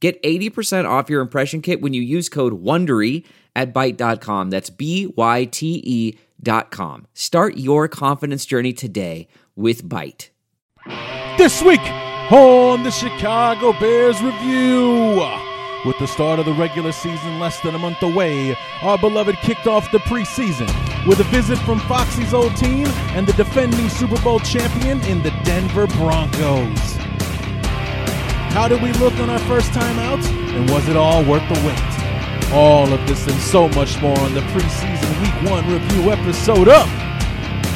Get 80% off your impression kit when you use code WONDERY at Byte.com. That's B-Y-T-E dot com. Start your confidence journey today with Byte. This week on the Chicago Bears Review. With the start of the regular season less than a month away, our beloved kicked off the preseason with a visit from Foxy's old team and the defending Super Bowl champion in the Denver Broncos. How did we look on our first time out? And was it all worth the wait? All of this and so much more on the preseason week one review episode of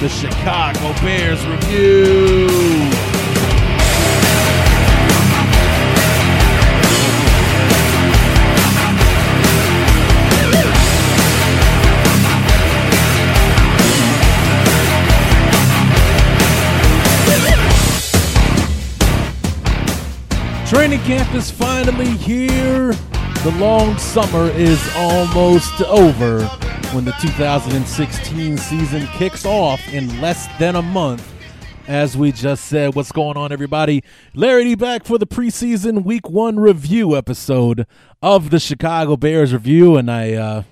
the Chicago Bears Review. Training camp is finally here. The long summer is almost over when the 2016 season kicks off in less than a month. As we just said, what's going on, everybody? Larry D back for the preseason week one review episode of the Chicago Bears review, and I, uh,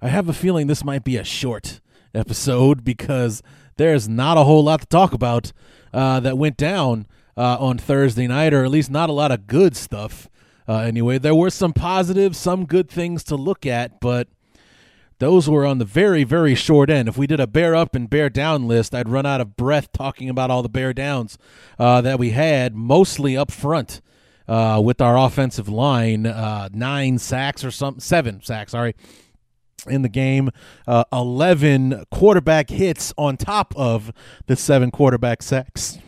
I have a feeling this might be a short episode because there's not a whole lot to talk about uh, that went down uh, on Thursday night, or at least not a lot of good stuff. Uh, anyway, there were some positives, some good things to look at, but those were on the very, very short end. If we did a bear up and bear down list, I'd run out of breath talking about all the bear downs uh, that we had, mostly up front. Uh, with our offensive line, uh, nine sacks or something, seven sacks, sorry, in the game, uh, 11 quarterback hits on top of the seven quarterback sacks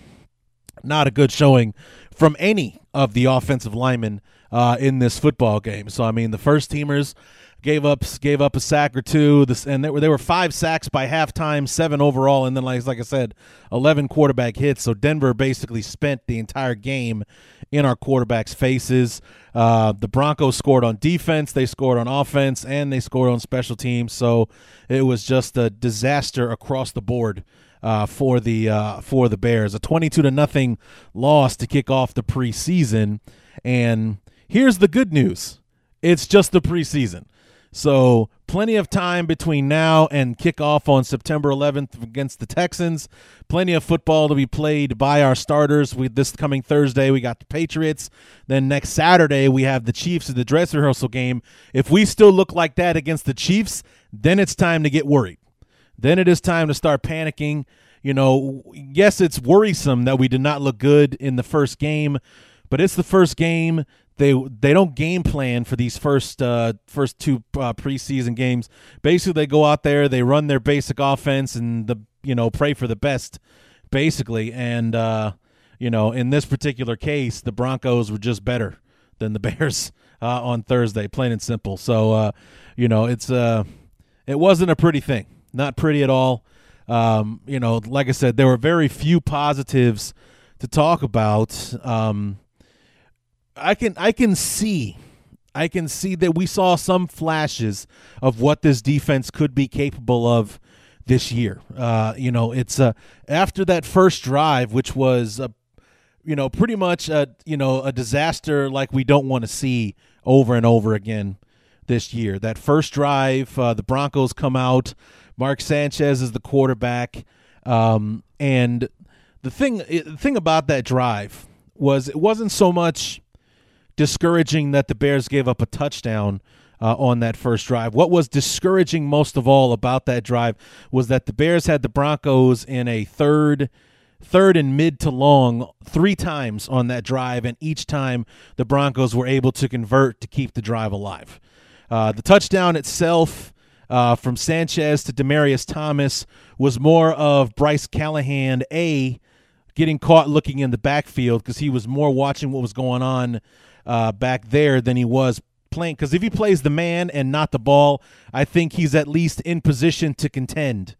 not a good showing from any of the offensive linemen uh, in this football game. So I mean, the first teamers gave up gave up a sack or two. This and they were they were five sacks by halftime, seven overall, and then like like I said, eleven quarterback hits. So Denver basically spent the entire game in our quarterbacks' faces. Uh, the Broncos scored on defense, they scored on offense, and they scored on special teams. So it was just a disaster across the board uh, for the uh, for the Bears. A 22 to nothing loss to kick off the preseason. And here's the good news: it's just the preseason. So plenty of time between now and kickoff on September 11th against the Texans. Plenty of football to be played by our starters. We this coming Thursday we got the Patriots. Then next Saturday we have the Chiefs in the dress rehearsal game. If we still look like that against the Chiefs, then it's time to get worried. Then it is time to start panicking. You know, yes, it's worrisome that we did not look good in the first game, but it's the first game. They they don't game plan for these first uh, first two uh, preseason games. Basically, they go out there, they run their basic offense, and the you know pray for the best, basically. And uh, you know, in this particular case, the Broncos were just better than the Bears uh, on Thursday, plain and simple. So uh, you know, it's uh, it wasn't a pretty thing not pretty at all. Um, you know, like I said, there were very few positives to talk about. Um, I can I can see I can see that we saw some flashes of what this defense could be capable of this year. Uh, you know, it's uh, after that first drive, which was a, you know pretty much a you know a disaster like we don't want to see over and over again this year. That first drive, uh, the Broncos come out. Mark Sanchez is the quarterback, um, and the thing the thing about that drive was it wasn't so much discouraging that the Bears gave up a touchdown. Uh, on that first drive. What was discouraging most of all about that drive was that the Bears had the Broncos in a third third and mid to long three times on that drive, and each time the Broncos were able to convert to keep the drive alive. Uh, the touchdown itself uh, from Sanchez to Demaryius Thomas was more of Bryce Callahan, A, getting caught looking in the backfield because he was more watching what was going on uh, back there than he was playing. Because if he plays the man and not the ball, I think he's at least in position to contend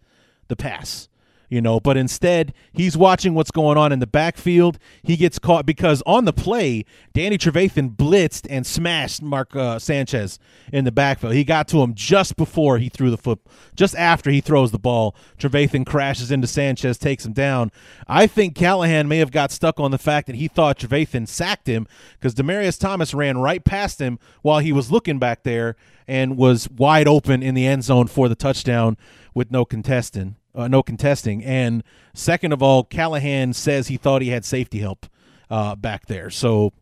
the pass you know, but instead he's watching what's going on in the backfield. He gets caught because on the play, Danny Trevathan blitzed and smashed Mark uh, Sanchez in the backfield. He got to him just before he threw the foot, just after he throws the ball. Trevathan crashes into Sanchez, takes him down. I think Callahan may have got stuck on the fact that he thought Trevathan sacked him because Demaryius Thomas ran right past him while he was looking back there and was wide open in the end zone for the touchdown with no contesting uh, no contesting. And second of all, Callahan says he thought he had safety help uh, back there. So,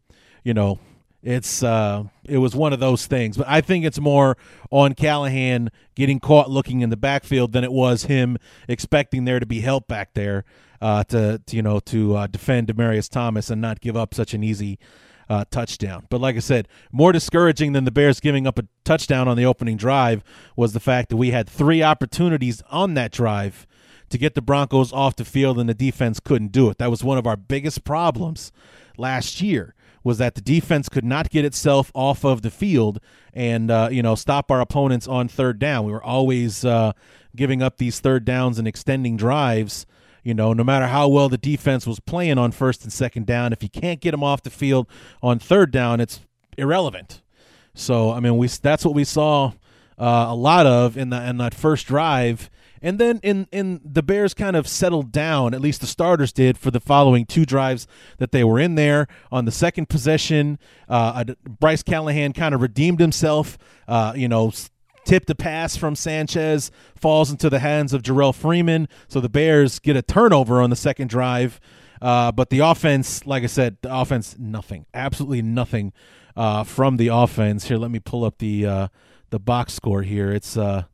you know, it's uh, it was one of those things. But I think it's more on Callahan getting caught looking in the backfield than it was him expecting there to be help back there uh, to, to you know to uh, defend Demaryius Thomas and not give up such an easy uh, touchdown. But like I said, more discouraging than the Bears giving up a touchdown on the opening drive was the fact that we had three opportunities on that drive to get the Broncos off the field and the defense couldn't do it. That was one of our biggest problems last year was that the defense could not get itself off of the field and uh, you know stop our opponents on third down. We were always uh, giving up these third downs and extending drives you know, no matter how well the defense was playing on first and second down, if you can't get them off the field on third down, it's irrelevant. So, I mean, we that's what we saw uh, a lot of in the in that first drive. And then in, in the Bears kind of settled down, at least the starters did, for the following two drives that they were in there. On the second possession, uh, Bryce Callahan kind of redeemed himself, uh, you know, tipped a pass from Sanchez, falls into the hands of Jerrell Freeman. So the Bears get a turnover on the second drive. Uh, but the offense, like I said, the offense, nothing, absolutely nothing uh, from the offense. Here, let me pull up the uh, the box score here. It's uh,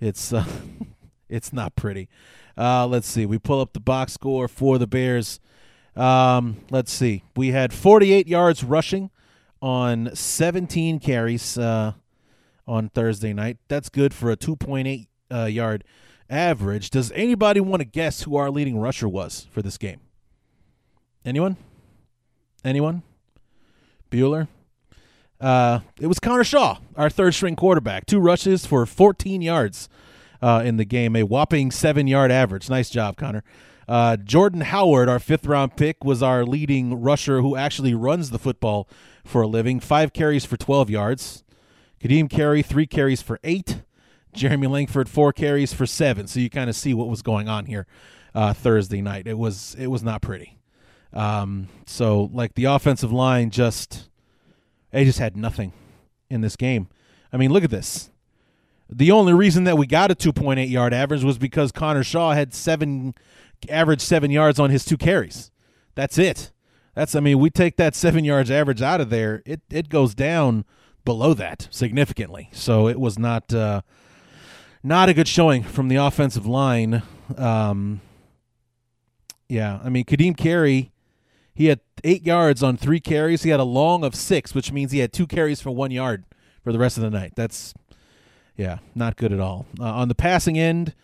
it's uh, it's not pretty. Uh, let's see. We pull up the box score for the Bears. Um, let's see. We had 48 yards rushing on 17 carries. Uh, on Thursday night. That's good for a 2.8 uh, yard average. Does anybody want to guess who our leading rusher was for this game? Anyone? Anyone? Bueller? Uh, it was Connor Shaw, our third string quarterback. Two rushes for 14 yards uh, in the game, a whopping seven yard average. Nice job, Connor. Uh, Jordan Howard, our fifth round pick, was our leading rusher who actually runs the football for a living. Five carries for 12 yards. Ka'Deem Carey, three carries for eight. Jeremy Langford, four carries for seven. So you kind of see what was going on here uh, Thursday night. It was it was not pretty. Um, so like the offensive line just they just had nothing in this game. I mean, look at this. The only reason that we got a 2.8 yard average was because Connor Shaw had seven average seven yards on his two carries. That's it. That's I mean, we take that seven yards average out of there, it it goes down below that significantly. So it was not uh, not a good showing from the offensive line. Um, yeah, I mean Ka'Deem Carey, he had eight yards on three carries. He had a long of six, which means he had two carries for one yard for the rest of the night. That's yeah, not good at all. Uh, on the passing end,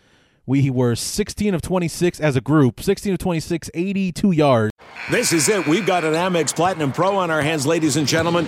we were 16 of 26 as a group, 16 of 26, 82 yards. This is it. We've got an Amex Platinum Pro on our hands, ladies and gentlemen.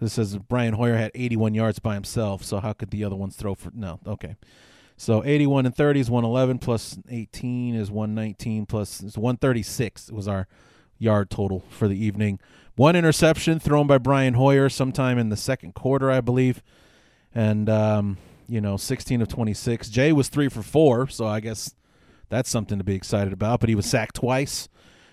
This says Brian Hoyer had 81 yards by himself, so how could the other ones throw for? No, okay. So 81 and 30 is 111 plus 18 is 119 plus is 136 it was our yard total for the evening. One interception thrown by Brian Hoyer sometime in the second quarter, I believe. and um, you know, 16 of 26. Jay was three for four, so I guess that's something to be excited about. But he was sacked twice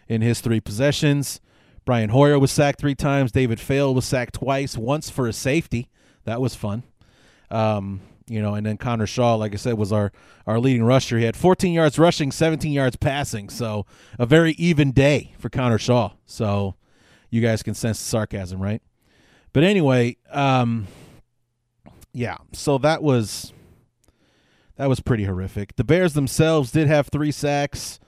in his three possessions. Brian Hoyer was sacked three times. David Fales was sacked twice, once for a safety. That was fun. Um, you know, and then Connor Shaw, like I said, was our our leading rusher. He had 14 yards rushing, 17 yards passing. So a very even day for Connor Shaw. So you guys can sense the sarcasm, right? But anyway, um, yeah. So that was that was pretty horrific. The Bears themselves did have three sacks.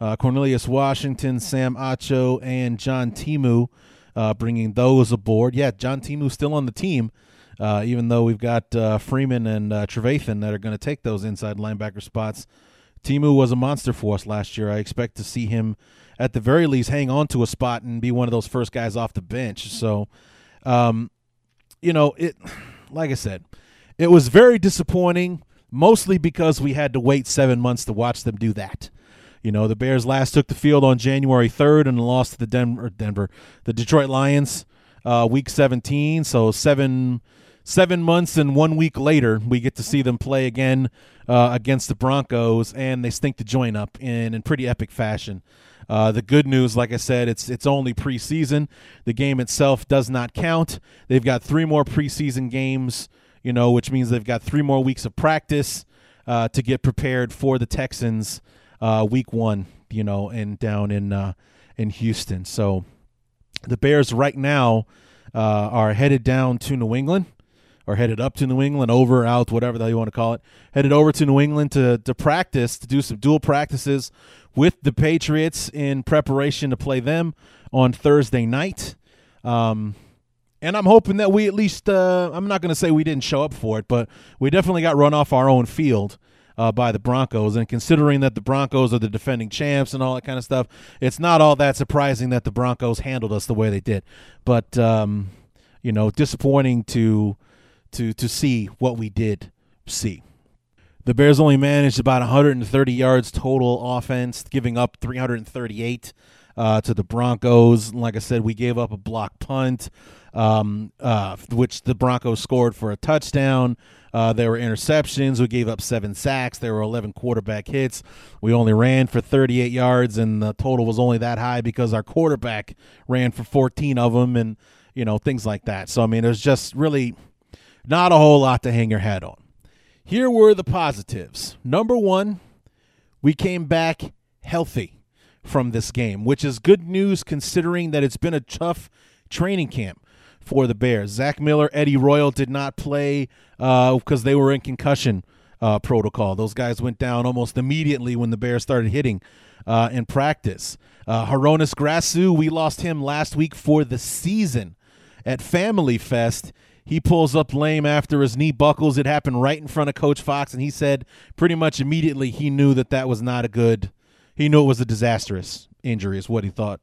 Uh, Cornelius Washington, Sam Acho, and John Timu uh, bringing those aboard. Yeah, John Timu still on the team, uh, even though we've got uh, Freeman and uh, Trevathan that are going to take those inside linebacker spots. Timu was a monster for us last year. I expect to see him, at the very least, hang on to a spot and be one of those first guys off the bench. So, um, you know, it, like I said, it was very disappointing, mostly because we had to wait seven months to watch them do that. You know, the Bears last took the field on January 3rd and lost to the Denver, Denver, the Detroit Lions, uh, week 17. So seven seven months and one week later, we get to see them play again uh, against the Broncos, and they stink the joint up in in pretty epic fashion. Uh, the good news, like I said, it's it's only preseason. The game itself does not count. They've got three more preseason games, you know, which means they've got three more weeks of practice uh, to get prepared for the Texans uh, week one, you know, and down in uh, in Houston. So the Bears right now uh, are headed down to New England or headed up to New England, over, out, whatever the you want to call it, headed over to New England to, to practice, to do some dual practices with the Patriots in preparation to play them on Thursday night. Um, and I'm hoping that we at least, uh, I'm not going to say we didn't show up for it, but we definitely got run off our own field uh, by the Broncos. And considering that the Broncos are the defending champs and all that kind of stuff, it's not all that surprising that the Broncos handled us the way they did. But, um, you know, disappointing to to to see what we did see. The Bears only managed about 130 yards total offense, giving up 338 uh, to the Broncos. Like I said, we gave up a block punt, um, uh, which the Broncos scored for a touchdown. Uh, there were interceptions. We gave up seven sacks. There were 11 quarterback hits. We only ran for 38 yards, and the total was only that high because our quarterback ran for 14 of them, and you know things like that. So I mean, there's just really not a whole lot to hang your hat on. Here were the positives. Number one, we came back healthy from this game, which is good news considering that it's been a tough training camp for the Bears. Zach Miller, Eddie Royal did not play because uh, they were in concussion uh, protocol. Those guys went down almost immediately when the Bears started hitting uh, in practice. Uh, Hroniss Grasu, we lost him last week for the season at Family Fest he pulls up lame after his knee buckles. It happened right in front of Coach Fox, and he said pretty much immediately he knew that that was not a good. He knew it was a disastrous injury, is what he thought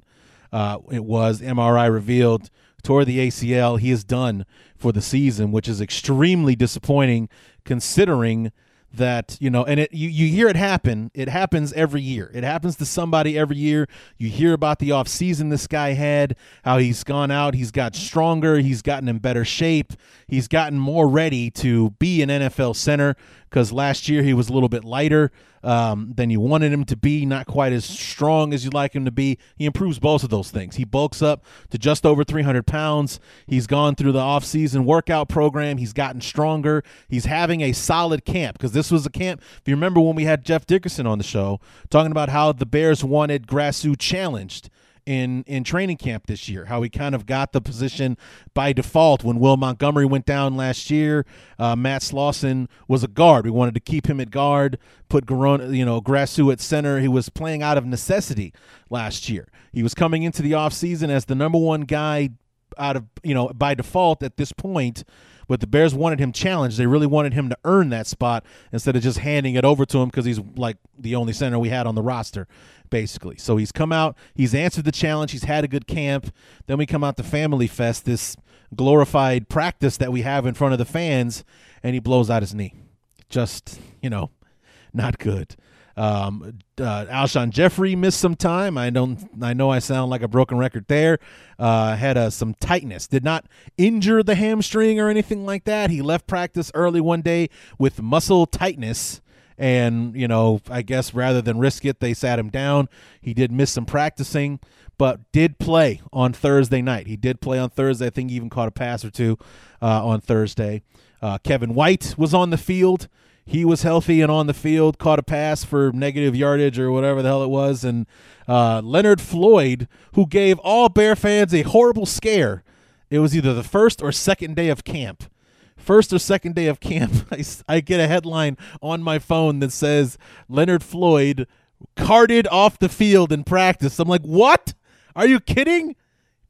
uh, it was. MRI revealed toward the ACL. He is done for the season, which is extremely disappointing considering that you know and it you, you hear it happen. It happens every year. It happens to somebody every year. You hear about the off season this guy had how he's gone out. He's got stronger. He's gotten in better shape. He's gotten more ready to be an nfl center because last year he was a little bit lighter um, than you wanted him to be, not quite as strong as you'd like him to be. He improves both of those things. He bulks up to just over 300 pounds. He's gone through the offseason workout program. He's gotten stronger. He's having a solid camp because this was a camp. If you remember when we had Jeff Dickerson on the show talking about how the Bears wanted Grasu challenged in in training camp this year. How he kind of got the position by default when Will Montgomery went down last year. Uh, Matt Slauson was a guard. We wanted to keep him at guard, put Garona, you know Grasu at center. He was playing out of necessity last year. He was coming into the offseason as the number one guy out of you know by default at this point but the Bears wanted him challenged. They really wanted him to earn that spot instead of just handing it over to him because he's like the only center we had on the roster basically. So he's come out, he's answered the challenge, he's had a good camp. Then we come out to Family Fest, this glorified practice that we have in front of the fans, and he blows out his knee. Just, you know, not good. Um, uh, Alshon Jeffery missed some time. I don't. I know I sound like a broken record there. Uh, had uh, some tightness. Did not injure the hamstring or anything like that. He left practice early one day with muscle tightness. And, you know, I guess rather than risk it, they sat him down. He did miss some practicing, but did play on Thursday night. He did play on Thursday. I think he even caught a pass or two uh, on Thursday. Uh, Kevin White was on the field he was healthy and on the field, caught a pass for negative yardage or whatever the hell it was. And uh, Leonard Floyd, who gave all Bear fans a horrible scare. It was either the first or second day of camp. First or second day of camp, I, I get a headline on my phone that says Leonard Floyd carted off the field in practice. I'm like, what? Are you kidding?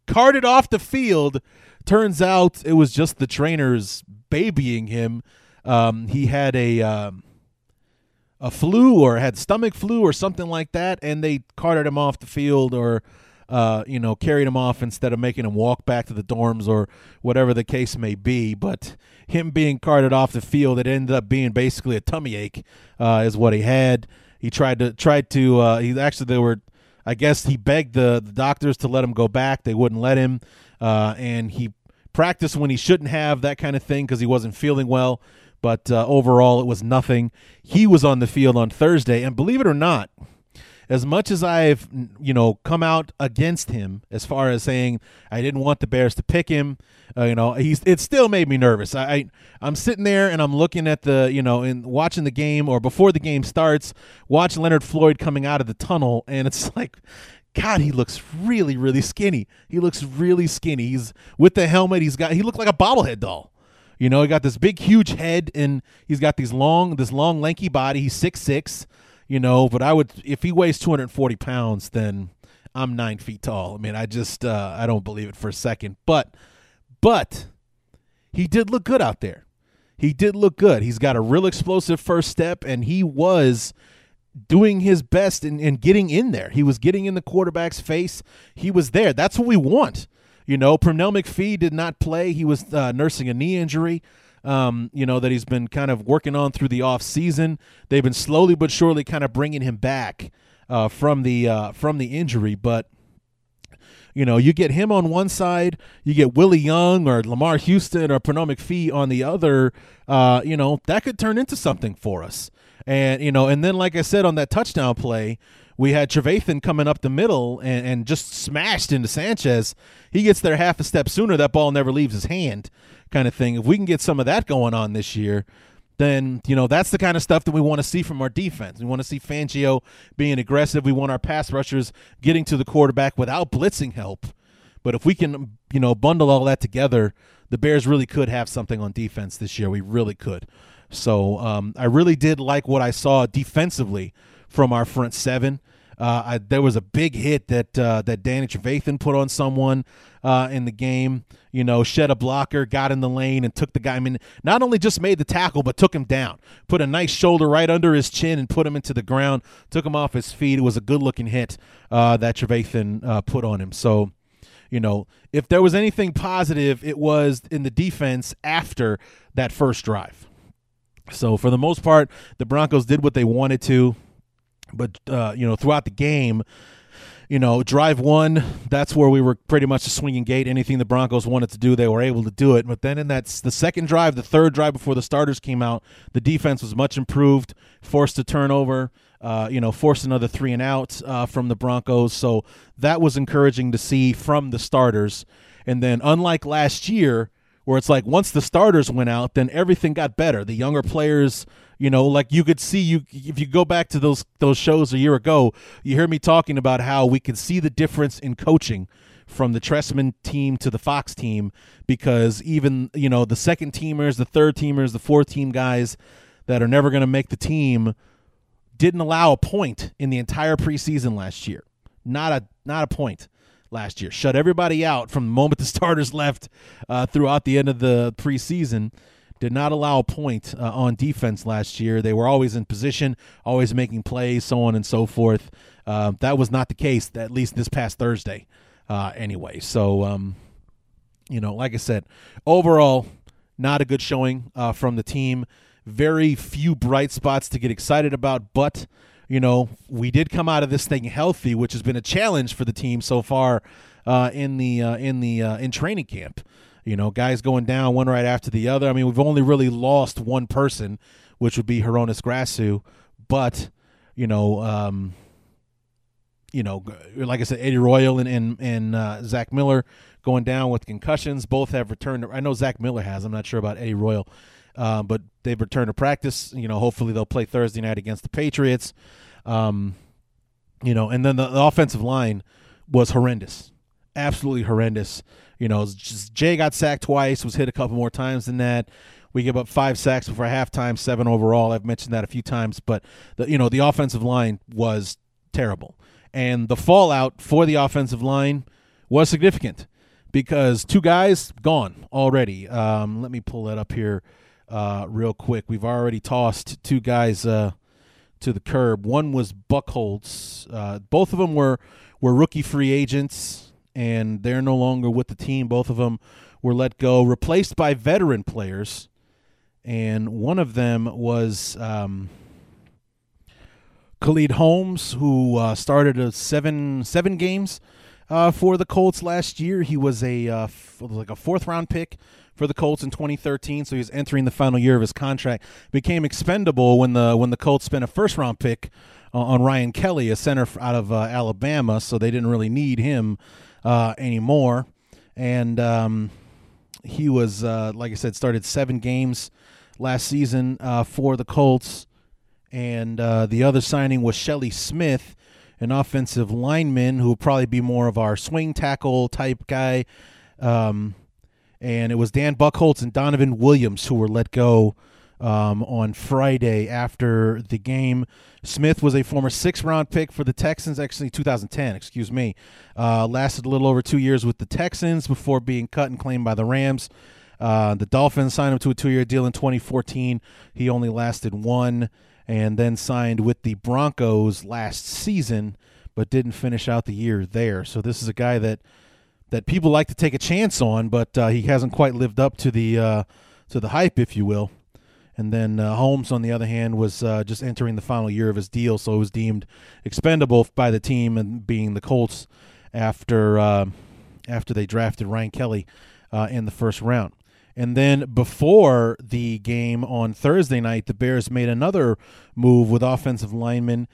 Carted off the field. Turns out it was just the trainers babying him um, he had a um, a flu or had stomach flu or something like that, and they carted him off the field or uh, you know carried him off instead of making him walk back to the dorms or whatever the case may be. But him being carted off the field, it ended up being basically a tummy ache, uh, is what he had. He tried to tried to. Uh, he actually they were. I guess he begged the, the doctors to let him go back. They wouldn't let him, uh, and he practiced when he shouldn't have that kind of thing because he wasn't feeling well but uh, overall it was nothing. He was on the field on Thursday, and believe it or not, as much as I've you know come out against him as far as saying I didn't want the Bears to pick him, uh, you know, he's it still made me nervous. I, I I'm sitting there and I'm looking at the you know and watching the game or before the game starts, watch Leonard Floyd coming out of the tunnel, and it's like. God, he looks really, really skinny. He looks really skinny. He's with the helmet. He's got. He looked like a bobblehead doll. You know, he got this big, huge head, and he's got these long, this long, lanky body. He's six six. You know, but I would if he weighs two hundred and forty pounds, then I'm nine feet tall. I mean, I just uh, I don't believe it for a second. But but he did look good out there. He did look good. He's got a real explosive first step, and he was doing his best in getting in there. He was getting in the quarterback's face. He was there. That's what we want. You know, Pernell McPhee did not play. He was uh, nursing a knee injury. Um, you know that he's been kind of working on through the off season. They've been slowly but surely kind of bringing him back uh, from the uh, from the injury, but. You know, you get him on one side, you get Willie Young or Lamarr Houston or Pernell McPhee on the other. Uh, you know, that could turn into something for us. And you know, and then like I said on that touchdown play, we had Trevathan coming up the middle and, and just smashed into Sanchez. He gets there half a step sooner. That ball never leaves his hand, kind of thing. If we can get some of that going on this year, then you know that's the kind of stuff that we want to see from our defense. We want to see Fangio being aggressive. We want our pass rushers getting to the quarterback without blitzing help. But if we can, you know, bundle all that together, the Bears really could have something on defense this year. We really could. So um, I really did like what I saw defensively from our front seven. Uh, I, there was a big hit that uh, that Danny Trevathan put on someone uh, in the game. You know, shed a blocker, got in the lane, and took the guy. I mean, not only just made the tackle, but took him down. Put a nice shoulder right under his chin and put him into the ground. Took him off his feet. It was a good looking hit uh, that Trevathan uh, put on him. So, you know, if there was anything positive, it was in the defense after that first drive. So for the most part, the Broncos did what they wanted to but uh, you know throughout the game you know, drive one, that's where we were pretty much a swinging gate. Anything the Broncos wanted to do, they were able to do it. But then in that the second drive, the third drive before the starters came out, the defense was much improved, forced a turnover, uh, you know, forced another three and out uh, from the Broncos. So that was encouraging to see from the starters. And then, unlike last year, where it's like once the starters went out, then everything got better. The younger players you know, like you could see you if you go back to those those shows a year ago, you hear me talking about how we could see the difference in coaching from the Trestman team to the Fox team because even, you know, the second teamers, the third teamers, the fourth team guys that are never going to make the team didn't allow a point in the entire preseason last year. Not a not a point last year. Shut everybody out from the moment the starters left uh, throughout the end of the preseason did not allow a point uh, on defense last year. They were always in position, always making plays, so on and so forth. Uh, that was not the case, at least this past Thursday, uh, anyway. So, um, you know, like I said, overall, not a good showing uh, from the team. Very few bright spots to get excited about, but you know, we did come out of this thing healthy, which has been a challenge for the team so far uh, in the uh, in the uh, in training camp. You know, guys going down one right after the other. I mean, we've only really lost one person, which would be Hroniss Grasu, but you know, um, you know, like I said, Eddie Royal and and, and uh, Zach Miller going down with concussions. Both have returned. I know Zach Miller has. I'm not sure about Eddie Royal, uh, but they've returned to practice. You know, hopefully they'll play Thursday night against the Patriots. Um, you know, and then the, the offensive line was horrendous, absolutely horrendous. You know, just, Jay got sacked twice, was hit a couple more times than that. We give up five sacks before halftime, seven overall. I've mentioned that a few times, but the, you know the offensive line was terrible and the fallout for the offensive line was significant because two guys gone already. Um, let me pull that up here uh, real quick. We've already tossed two guys uh, to the curb. One was Buchholz. Uh, both of them were were rookie free agents, and they're no longer with the team. Both of them were let go, replaced by veteran players, and one of them was. Um, Khalid Holmes, who uh, started a seven seven games uh, for the Colts last year. He was a uh, f- like a fourth round pick for the Colts in 2013, so he was entering the final year of his contract. Became expendable when the when the Colts spent a first round pick uh, on Ryan Kelly, a center out of uh, Alabama, so they didn't really need him uh, anymore. And um, he was, like I said, started seven games last season for the Colts and uh, the other signing was Shelly Smith, an offensive lineman who will probably be more of our swing tackle type guy. Um, and it was Dan Buchholz and Donovan Williams who were let go um, on Friday after the game. Smith was a former six round pick for the Texans, actually 2010, excuse me. Uh, lasted a little over two years with the Texans before being cut and claimed by the Rams. Uh, the Dolphins signed him to a two year deal in 2014. He only lasted one and then signed with the Broncos last season, but didn't finish out the year there. So this is a guy that that people like to take a chance on, but uh, he hasn't quite lived up to the uh, to the hype, if you will. And then uh, Holmes, on the other hand, was uh, just entering the final year of his deal, so it was deemed expendable by the team, and being the Colts after uh, after they drafted Ryan Kelly uh, in the first round. And then before the game on Thursday night, the Bears made another move with offensive lineman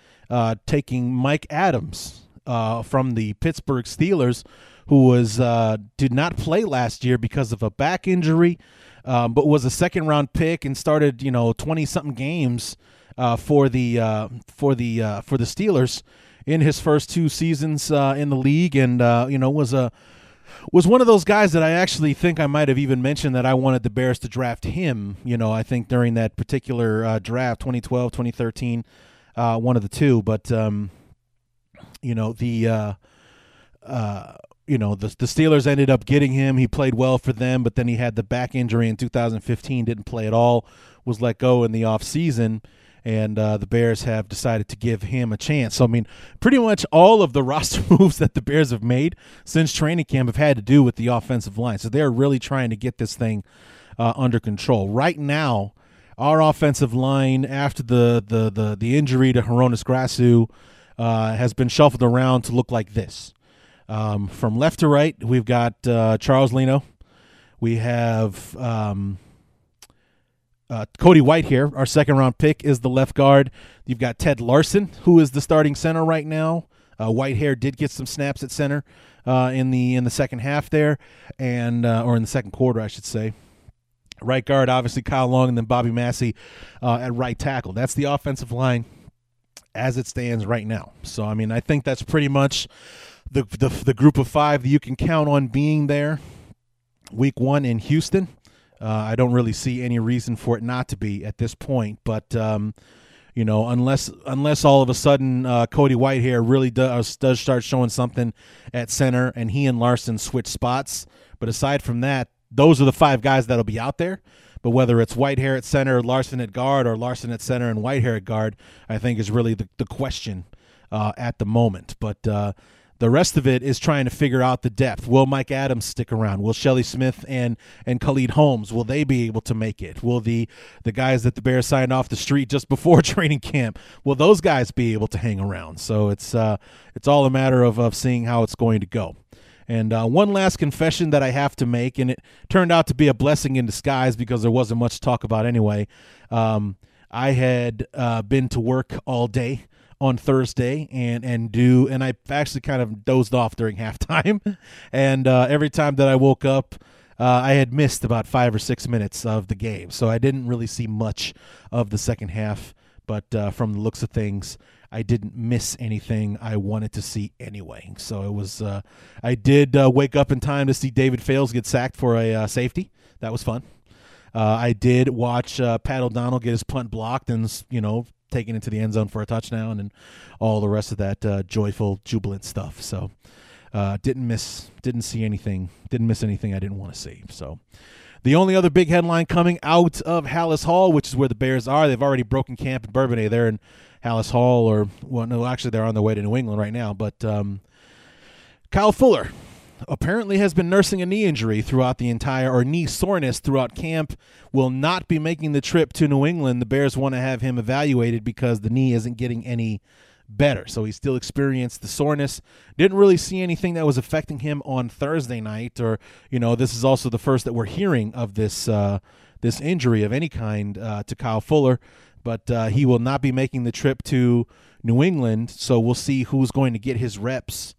taking Mike Adams from the Pittsburgh Steelers, who was uh, did not play last year because of a back injury, um, but was a second round pick and started you know twenty something games uh, for the uh, for the uh, for the Steelers in his first two seasons in the league, and you know was a was one of those guys that I actually think I might have even mentioned that I wanted the Bears to draft him. You know, I think during that particular uh, draft, 2012, 2013, uh, one of the two. But um, you know the uh, uh, you know the the Steelers ended up getting him. He played well for them, but then he had the back injury in 2015. Didn't play at all. Was let go in the off season and uh, the Bears have decided to give him a chance. So, I mean, pretty much all of the roster moves that the Bears have made since training camp have had to do with the offensive line. So, they're really trying to get this thing uh, under control. Right now, our offensive line, after the the the, the injury to Hroniss Grasu, uh, has been shuffled around to look like this. Um, from left to right, we've got uh, Charles Leno. We have. Um, uh, Cody Whitehair, our second round pick, is the left guard. You've got Ted Larsen, who is the starting center right now. Uh, Whitehair did get some snaps at center uh, in the in the second half there, and uh, or in the second quarter, I should say. Right guard, obviously Kyle Long, and then Bobby Massie uh, at right tackle. That's the offensive line as it stands right now. So, I mean, I think that's pretty much the the, the group of five that you can count on being there. Week one in Houston. Uh, I don't really see any reason for it not to be at this point. But um, you know, unless unless all of a sudden uh, Cody Whitehair really does does start showing something at center, and he and Larsen switch spots. But aside from that, those are the five guys that'll be out there. But whether it's Whitehair at center, Larsen at guard, or Larsen at center and Whitehair at guard, I think is really the, the question uh, at the moment. But uh, The rest of it is trying to figure out the depth. Will Mike Adams stick around? Will Shelly Smith and and Khalid Holmes will they be able to make it? Will the the guys that the Bears signed off the street just before training camp will those guys be able to hang around? So it's uh, it's all a matter of of seeing how it's going to go. And uh, one last confession that I have to make, and it turned out to be a blessing in disguise because there wasn't much to talk about anyway. Um, I had uh, been to work all day on Thursday and and do and I actually kind of dozed off during halftime, and uh, every time that I woke up. Uh, I had missed about five or six minutes of the game, so I didn't really see much of the second half. But uh, from the looks of things, I didn't miss anything I wanted to see anyway. So it was. Uh, I did uh, wake up in time to see David Fales get sacked for a uh, safety. That was fun. Uh, I did watch Pat O'Donnell get his punt blocked and you know taken into the end zone for a touchdown and all the rest of that uh, joyful, jubilant stuff. So didn't miss, didn't see anything, didn't miss anything I didn't want to see. So. The only other big headline coming out of Halas Hall, which is where the Bears are, they've already broken camp in Bourbonnais. They're in Halas Hall, or well, no, actually they're on their way to New England right now. But um, Kyle Fuller apparently has been nursing a knee injury throughout the entire or knee soreness throughout camp. Will not be making the trip to New England. The Bears want to have him evaluated because the knee isn't getting any better. So he still experienced the soreness. Didn't really see anything that was affecting him on Thursday night, or you know, this is also the first that we're hearing of this uh, this injury of any kind uh, to Kyle Fuller but uh, he will not be making the trip to New England. So we'll see who's going to get his reps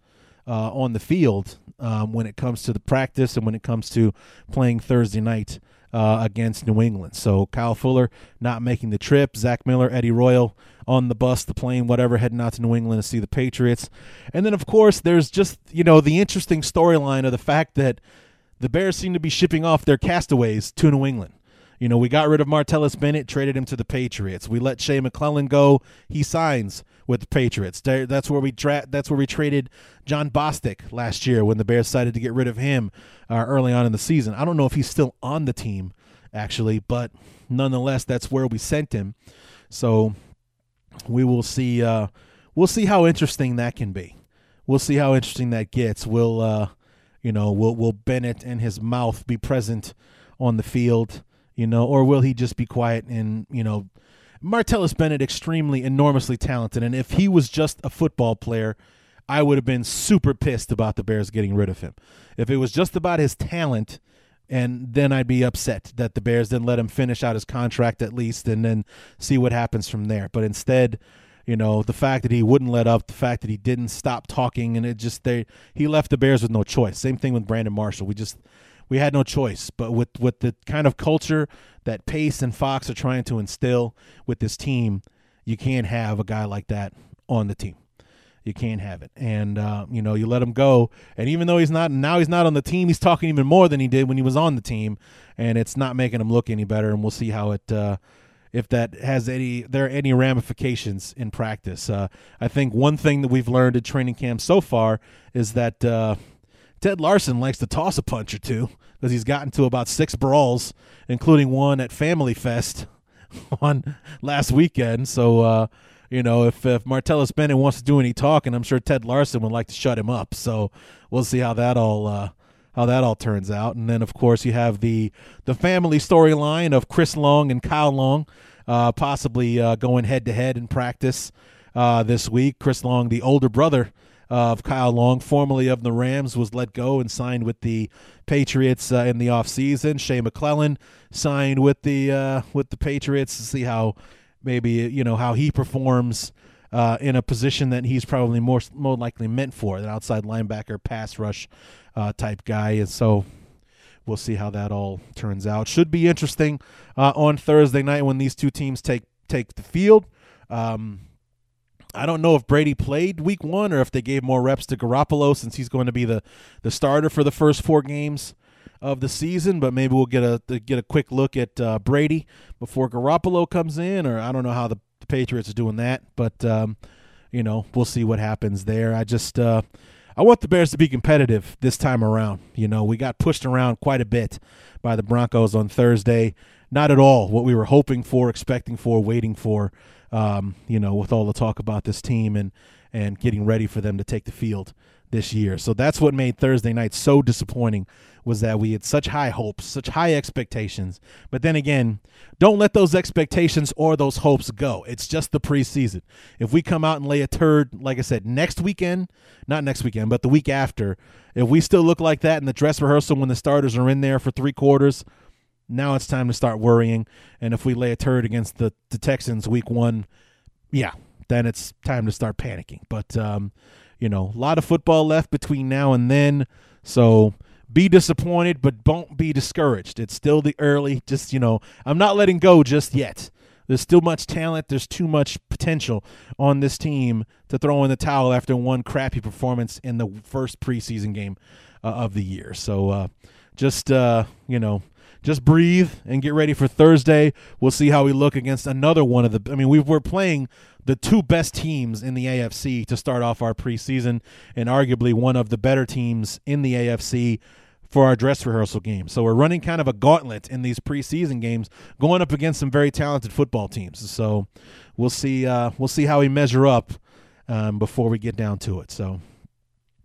uh, on the field um, when it comes to the practice and when it comes to playing Thursday night uh, against New England. So Kyle Fuller not making the trip. Zach Miller, Eddie Royal on the bus, the plane, whatever, heading out to New England to see the Patriots. And then, of course, there's just, you know, the interesting storyline of the fact that the Bears seem to be shipping off their castaways to New England. You know, we got rid of Martellus Bennett, traded him to the Patriots. We let Shea McClellin go. He signs with the Patriots. That's where we That's where we traded Jon Bostic last year when the Bears decided to get rid of him uh, early on in the season. I don't know if he's still on the team actually, but nonetheless, that's where we sent him. So we will see. Uh, we'll see how interesting that can be. We'll see how interesting that gets. Will uh, you know? Will Will Bennett and his mouth be present on the field? You know, or will he just be quiet and, you know, Martellus Bennett extremely enormously talented and if he was just a football player, I would have been super pissed about the Bears getting rid of him. If it was just about his talent, and then I'd be upset that the Bears didn't let him finish out his contract at least and then see what happens from there. But instead, you know, the fact that he wouldn't let up, the fact that he didn't stop talking and it just they he left the Bears with no choice. Same thing with Brandon Marshall. We just we had no choice. But with with the kind of culture that Pace and Fox are trying to instill with this team, you can't have a guy like that on the team. You can't have it, and uh, you know you let him go. And even though he's not now, he's not on the team. He's talking even more than he did when he was on the team, and it's not making him look any better. And we'll see how it. Uh, if that has any there are any ramifications in practice. Uh, I think one thing that we've learned at training camp so far is that uh, Ted Larsen likes to toss a punch or two because he's gotten to about six brawls, including one at Family Fest on last weekend. So, uh, you know, if, if Martellus Bennett wants to do any talking, I'm sure Ted Larsen would like to shut him up. So we'll see how that all uh, how that all turns out. And then, of course, you have the the family storyline of Chris Long and Kyle Long, uh, possibly uh, going head to head in practice uh, this week. Chris Long, the older brother of Kyle Long, formerly of the Rams, was let go and signed with the Patriots uh, in the offseason. Shea McClellin signed with the uh, with the Patriots to see how maybe you know how he performs uh, in a position that he's probably more more likely meant for, an outside linebacker, pass rush uh, type guy. And so we'll see how that all turns out. Should be interesting uh, on Thursday night when these two teams take take the field. Um, I don't know if Brady played week one or if they gave more reps to Garoppolo since he's going to be the, the starter for the first four games of the season. But maybe we'll get a get a quick look at uh, Brady before Garoppolo comes in, or I don't know how the, the Patriots are doing that. But um, you know, we'll see what happens there. I just uh, I want the Bears to be competitive this time around. You know, we got pushed around quite a bit by the Broncos on Thursday. Not at all what we were hoping for, expecting for, waiting for um, you know, with all the talk about this team and and getting ready for them to take the field this year. So that's what made Thursday night so disappointing was that we had such high hopes, such high expectations. But then again, don't let those expectations or those hopes go. It's just the preseason. If we come out and lay a turd, like I said, next weekend, not next weekend, but the week after, if we still look like that in the dress rehearsal when the starters are in there for three quarters, now it's time to start worrying. And if we lay a turd against the, the Texans week one, yeah, then it's time to start panicking. But, um, you know, a lot of football left between now and then. So be disappointed, but don't be discouraged. It's still the early, just, you know, I'm not letting go just yet. There's still much talent. There's too much potential on this team to throw in the towel after one crappy performance in the first preseason game uh, of the year. So uh, just, uh, you know, just breathe and get ready for Thursday. We'll see how we look against another one of the. I mean, we we're playing the two best teams in the AFC to start off our preseason, and arguably one of the better teams in the AFC for our dress rehearsal game. So we're running kind of a gauntlet in these preseason games, going up against some very talented football teams. So we'll see. Uh, we'll see how we measure up um, before we get down to it. So.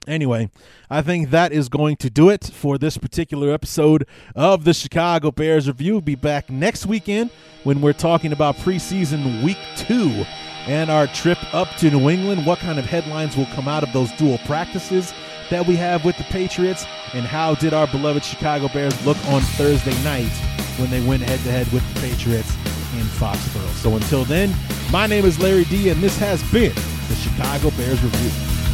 Anyway, I think that is going to do it for this particular episode of the Chicago Bears Review. We'll be back next weekend when we're talking about preseason week two and our trip up to New England. What kind of headlines will come out of those dual practices that we have with the Patriots? And how did our beloved Chicago Bears look on Thursday night when they went head to head with the Patriots in Foxborough? So until then, my name is Larry D, and this has been the Chicago Bears Review.